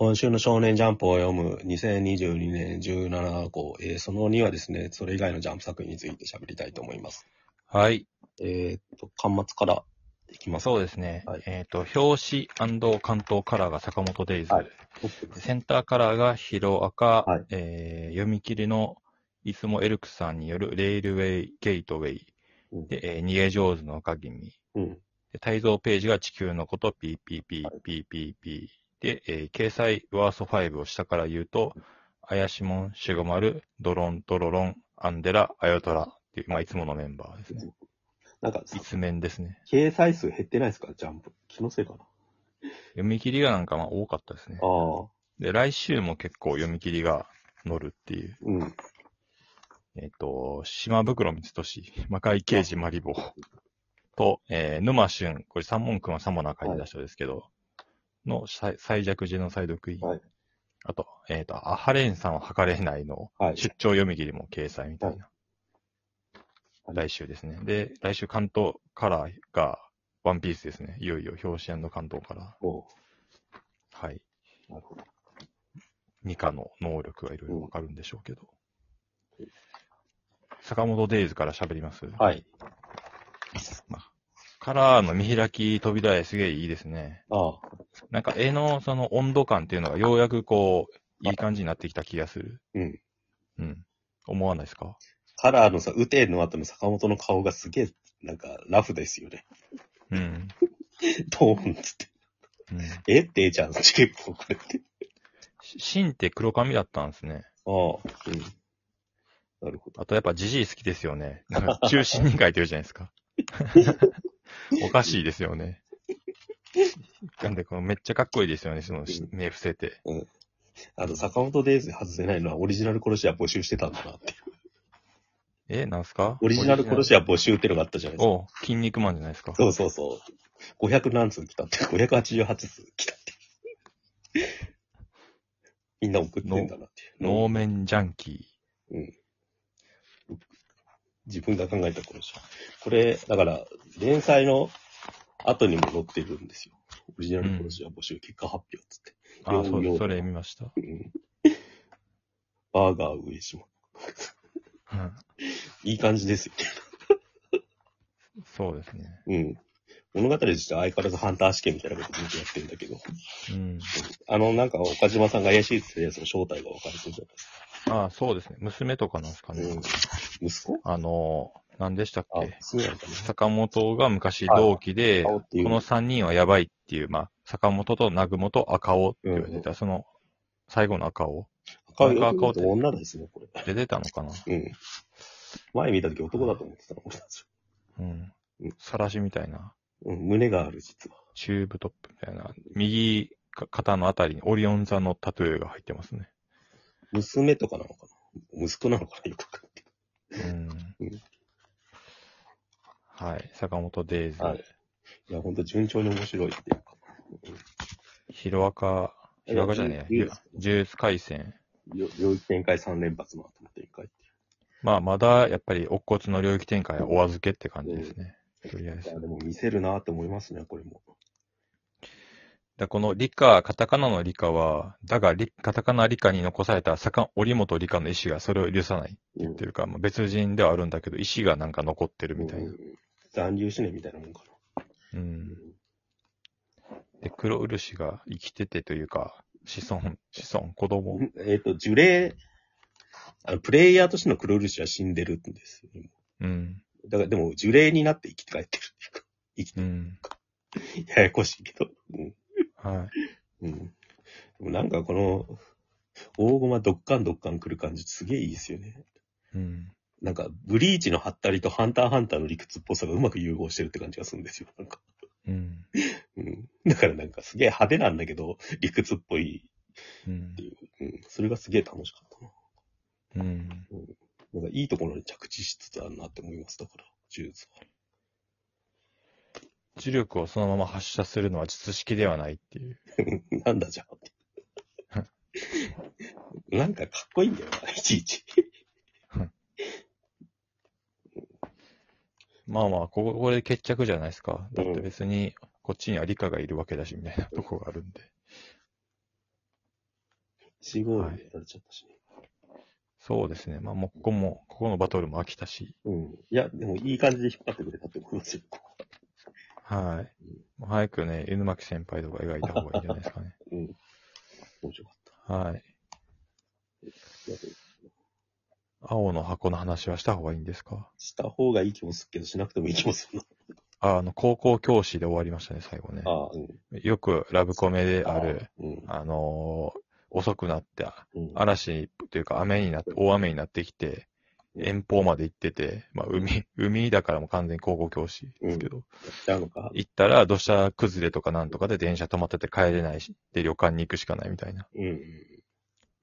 今週の少年ジャンプを読む2022年17号、えーその2はですね、それ以外のジャンプ作品について喋りたいと思います。はい。えーっと、端末からいきます。そうですね。はいえっ、と、表紙関東カラーが坂本デイズ。はいセンターカラーがヒロアカ、はいえー読み切りのいつもエルクさんによるレールウェイゲートウェイ。うんで、えー逃げ上手の赤君。うん。で、対蔵ページが地球のこと PPP、はい PPP。で、えー掲載ワースト5を下から言うと、あやしもん、シュゴマル、ドロン、ドロロン、アンデラ、アヨトラっていう、まあ、いつものメンバーですね。なんか、一面ですね。掲載数減ってないですか？ジャンプ。気のせいかな。読み切りがなんかまあ多かったですね。ああ。で、来週も結構読み切りが乗るっていう。うん。えっ、と、島袋光俊、魔界刑事マリボと、えー沼俊、これ三門君はサモナー書いてた人ですけど、の最最弱ジェノサイドクイーン。はいあと、えっ、と、アハレンさんは測れないの、はい。出張読み切りも掲載みたいな。はい来週ですね。で、来週関東カラーがワンピースですね。いよいよ表紙関東カラおうー。はい。なるほど。ニカの能力がいろいろわかるんでしょうけど。坂本デイズから喋ります？はい。カラーの見開き扉絵すげえいいですね。ああ。なんか絵のその温度感っていうのがようやくこう、いい感じになってきた気がする。うん。うん。思わないですか？カラーのさ、雨天の後の坂本の顔がすげえ、なんか、ラフですよね。うん。ドーンっつって。うん。え？ってえちゃん、チケットこれって。しシンって黒髪だったんですね。ああ。うん。なるほど。あとやっぱジジイ好きですよね。なんか中心に書いてるじゃないですか。おかしいですよね。なんでこのめっちゃかっこいいですよね、そのし目伏せて。あと、坂本デイズで外せないのはオリジナル殺し屋募集してたんだなっていう。え、なんすか？オリジナル殺し屋募集ってのがあったじゃないですか。お筋肉マンじゃないですか。そうそうそう。500何通来たって、588通来たって。みんな送ってんだなっていう。ノーメンジャンキうん。自分が考えた殺し屋。これ、だから、連載の後にも載ってるんですよ。オリジナル殺し屋募集結果発表っつって。ー。あ、そうようそれ見ました。うん。バーガー上島。うんいい感じですよ。そうですね。うん。物語としては相変わらずハンター試験みたいなことずっとやってるんだけど。うん。あの、なんか岡島さんが怪しいって言ってるやつの正体がわかるそうじゃないですか。あそうですね。娘とかなんですかね。うん。息子？あの、何でしたっあけ。坂本が昔同期で。この三人はやばいっていう、まあ、坂本と南雲と赤尾って言われてた、その、最後の赤尾赤い赤顔って女ですね、これ。出てたのかな？うん。前見たとき男だと思ってたの、俺たち。うんうん。さらしみたいな、うん、胸がある、実は。チューブトップみたいな、右か肩のあたりにオリオン座のタトゥーが入ってますね。娘とかなのかな？息子なのかな？よくわかんないうんうん。はい。坂本デイズ。はいいや、ほんと順調に面白いっていうか。ヒロアカ、ヒロアカじゃねえやいや、ジュース回戦。よ領域展開3連発の後の展開っていまあ、まだ、やっぱり、乙骨の領域展開はお預けって感じですね。とりあえず。や、でも見せるなって思いますね、これも。だこの理科、カタカナの理科は、だが理、カタカナ理科に残された坂、折本理科の意思がそれを許さないうんっていうか、まあ、別人ではあるんだけど、意思がなんか残ってるみたいなう。ん残留思念みたいなもんかな。うん。で、黒漆が生きててというか、子孫、子孫、子供。えっ、と、呪霊、あの、プレイヤーとしての黒漆は死んでるんですよ、ね。うん。だから、でも、呪霊になって生きて帰ってるっていうか、生きてうん。ややこしいけど。うん。はい。うん。でもなんかこの、大駒ドッカンドッカン来る感じすげえいいですよね。うん。なんか、ブリーチのハったりとハンターハンターの理屈っぽさがうまく融合してるって感じがするんですよ。なんか。うん。うん。だからなんかすげえ派手なんだけど、理屈っぽいうんって。いう。うん。それがすげえ楽しかったな。うん。なんかいいところに着地しつつあるなって思います。だから、ジューズは。磁力をそのまま発射するのは術式ではないっていう。なんだじゃあ。なんかかっこいいんだよな、いちいち。まあまあ、ここここで決着じゃないですか。だって別に、こっちには理科がいるわけだし、みたいなとこがあるんで。1ゴールでやられちゃったしね。そうですね。まあ、もうここも、ここのバトルも飽きたし、うん。いや、でもいい感じで引っ張ってくれたって思いますよ。はい。もう早くね、犬巻先輩とか描いた方がいいんじゃないですかね。うん。面白かっはい。青の箱の話はした方がいいんですか？した方がいい気もするけど、しなくてもいい気もするな。ああの、高校教師で終わりましたね、最後ね。ああ、うん。よくラブコメである、うん。あのー遅くなって、うん。嵐というか雨になって、大雨になってきて、遠方まで行ってて、まあ海、海だからもう完全に高校教師ですけど、やっちゃうのか。行ったら土砂崩れとかなんとかで電車止まってて帰れないし、で旅館に行くしかないみたいな。うん。うん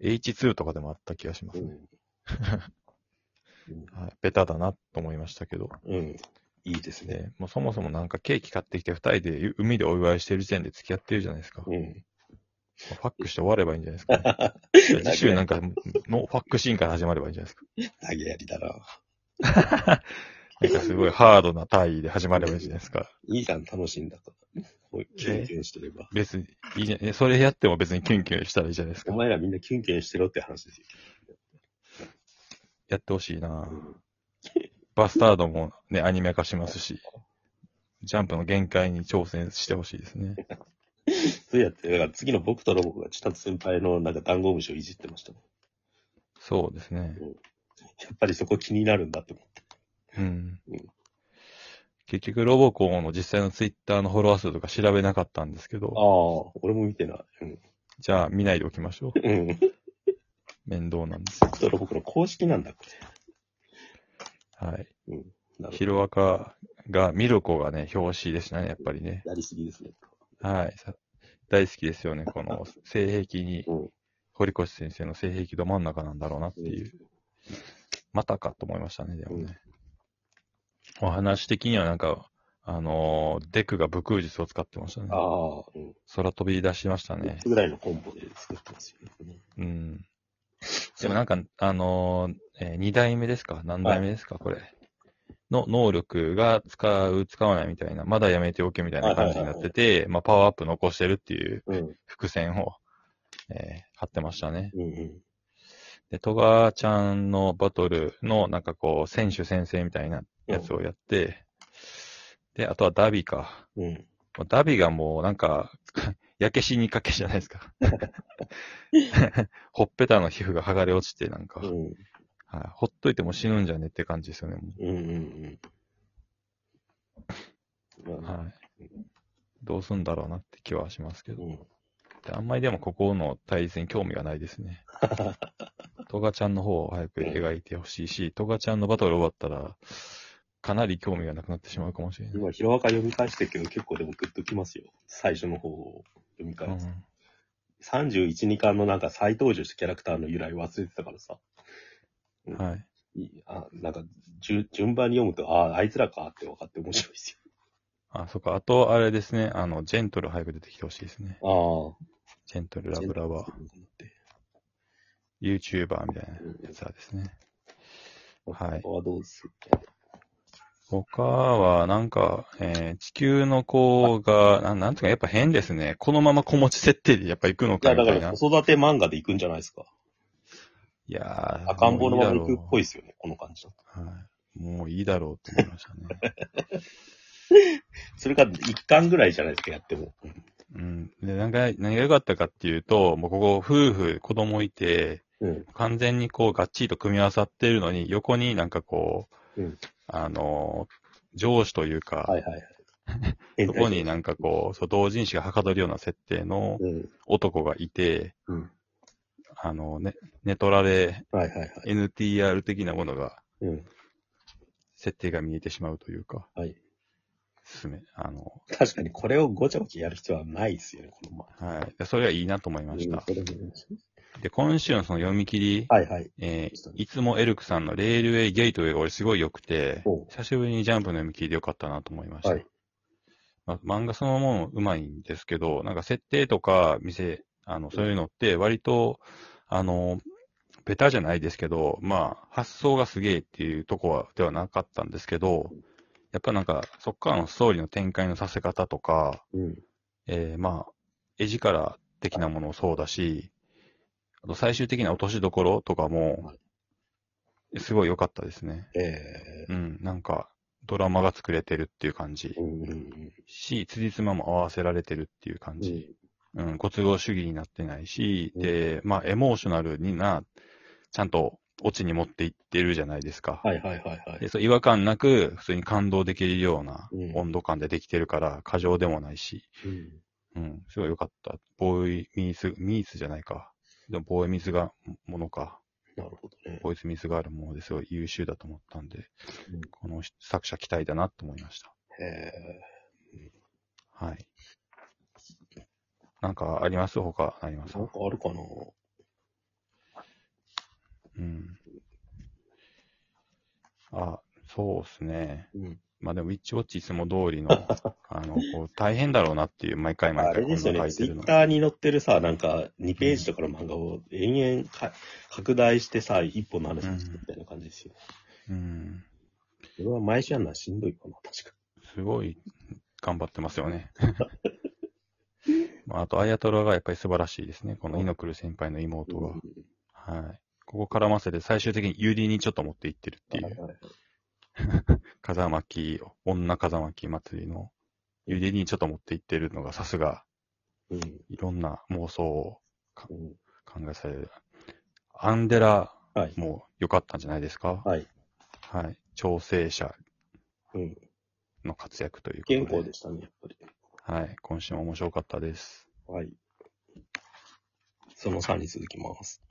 H2 とかでもあった気がしますね。うん。はい、ベタだなと思いましたけど。うん。いいですね。で、もうそもそもなんかケーキ買ってきて二人で海でお祝いしてる時点で付き合ってるじゃないですか。うん。ファックして終わればいいんじゃないですか、ね。次週なんかのファックシーンから始まればいいんじゃないですか。投げやりだな。なんかすごいハードな体位で始まればいいじゃないですか。いいじゃん、楽しいんだから。こうキュンキュンしてれば。別に、いいじゃん、それやっても別にキュンキュンしたらいいじゃないですか。お前らみんなキュンキュンしてろって話ですよ。やってほしいなうんバスタードもね、アニメ化しますし、ジャンプの限界に挑戦してほしいですね。そうやって、だから次の僕とロボコが千達先輩のなんかダンゴムシをいじってましたもん。そうですね。やっぱりそこ気になるんだって思って。うんうん。結局、ロボコンの実際のツイッターのフォロワー数とか調べなかったんですけあど、あ、俺も見てない。うん。じゃあ見ないでおきましょう。うん。面倒なんです。僕とロボコの公式なんだ、こはい。れ。うん。なるほヒロアカが、ミルコがね、表紙でしたね、やっぱりね。ど。やりすぎですね。はい。さ大好きですよね、この性癖に、うん。堀越先生の性癖ど真ん中なんだろうなっていう。またかと思いましたね、でもね。お話的にはなんか、あのーデクが武空術を使ってましたねあ。あ、うん。空飛び出しましたね3。つぐらいのコンボで作ってますよね。うん。でもなんか、あのーえー二代目ですか？何代目ですか、これ。の能力が使う、使わないみたいな、まだやめておけみたいな感じになってて、まあ、パワーアップ残してるっていううん。伏線を、えー貼ってましたね。うんうん。で、トガちゃんのバトルの、なんかこう、選手先生みたいなやつをやって、で、あとはダビか。うん。ダビがもうなんか、焼け死にかけじゃないですか。ほっぺたの皮膚が剥がれ落ちて、なんか、うん。はい、ほっといても死ぬんじゃねって感じですよね。もうんうんうん。はい。どうすんだろうなって気はしますけど。うん。であんまりでもここの対戦興味がないですね。トガちゃんの方を早く描いてほしいし、トガちゃんのバトル終わったら、かなり興味がなくなってしまうかもしれない。今、ヒロアカ読み返してるけど、結構でもグッときますよ。最初の方を読みう返す。ん、31、2巻のなんか再登場したキャラクターの由来忘れてたからさ。はい。いいあなんか、順順番に読むと、ああ、あいつらかって分かって面白いですあ、そっか。あと、あれですね。あの、ジェントル早く出てきてほしいですね。よ。ああ。ジェントルラブラバー。ー。YouTuber みたいなやつらですね。はいはどうする他は、なんか、えー地球の子が、なんなんていうか、やっぱ変ですね。このまま子持ち設定でやっぱ行くのいや、だかかみたいな。ら子育て漫画で行くんじゃないですか。いやー赤ん坊のまま行くっぽいいですよね、この感じだと。はい。もういいだろうと思いましたね。それが一巻ぐらいじゃないですか、やっても。うん。で、なんか、何が良かったかっていうと、もうここ、夫婦、子供いて、うん。完全にこう、がっちりと組み合わさってるのに、横になんかこう、うんあのー、上司というか、はいはいはい。そこになんかこう、そう同人誌がはかどるような設定のうん。男がいて、うん。あの、ね、ネトラレ、はいはいはい。NTR 的なものが、うん。設定が見えてしまうというか、はい。進め、あの、確かにこれをごちゃごちゃやる必要はないですよね、このまはい。でそれはいいなと思いましたうん。で、今週のその読み切り、はいはい。えーいつもエルクさんのレールウェイゲートウェイが俺すごい良くて久しぶりにジャンプの読み切りで良かったなと思いました。はいまあ、漫画そのものうまいんですけど、なんか設定とか店、あの、そういうのって割と、あの、ベタじゃないですけど、まあ、発想がすげえっていうとこは、ではなかったんですけど、やっぱなんか、そっからのストーリーの展開のさせ方とか、うん。えーまあ、絵力的なものもそうだし、あと最終的な落としどころとかもは、すごい良かったですね。えうん、なんか、ドラマが作れてるっていう感じえ。うんうんし、辻褄も合わせられてるっていう感うん。じ。うん、ご都合主義になってないし、うんで、まあ、エモーショナルにな、ちゃんとオチに持っていってるじゃないですか。はいはいはいはいで、。そう違和感なく、普通に感動できるようなうん温度感でできてるから、過剰でもないし、うんうん、すごい良かった。ボーイミース、ミースじゃないか。でも、ボーイミスがものか。なるほどね。ボイスミスがあるものですごい優秀だと思ったんで、うんこの作者期待だなと思いました。へえ。はい。なんかあります？他、ありますなんかあるかな？うん。あ、そうですね。うん。まあでも、ウィッチウォッチいつも通りの、あの、こう大変だろうなっていう、毎回毎あ回れですよね。ツイッターに載ってるさ、なんか2ページとかの漫画を延々か拡大してさ、一本の話にするみたいな感じですよ。うん。それは毎週やるのはしんどいかな、確かすごい頑張ってますよね。まあ、あと、アヤトラがやっぱり素晴らしいですね。このイノクル先輩の妹が。うんはい。ここ絡ませて最終的にユリにちょっと持っていってるっていう。はいはいはい 風巻き、女風巻き祭りのユリにちょっと持っていってるのがさすが、うんいろんな妄想をうん考えされる。アンデラはい。も良かったんじゃないですか？はい。はい。調整者うん。の活躍ということで。健康でしたね、やっぱり。はい。今週も面白かったです。はい。その3に続きます。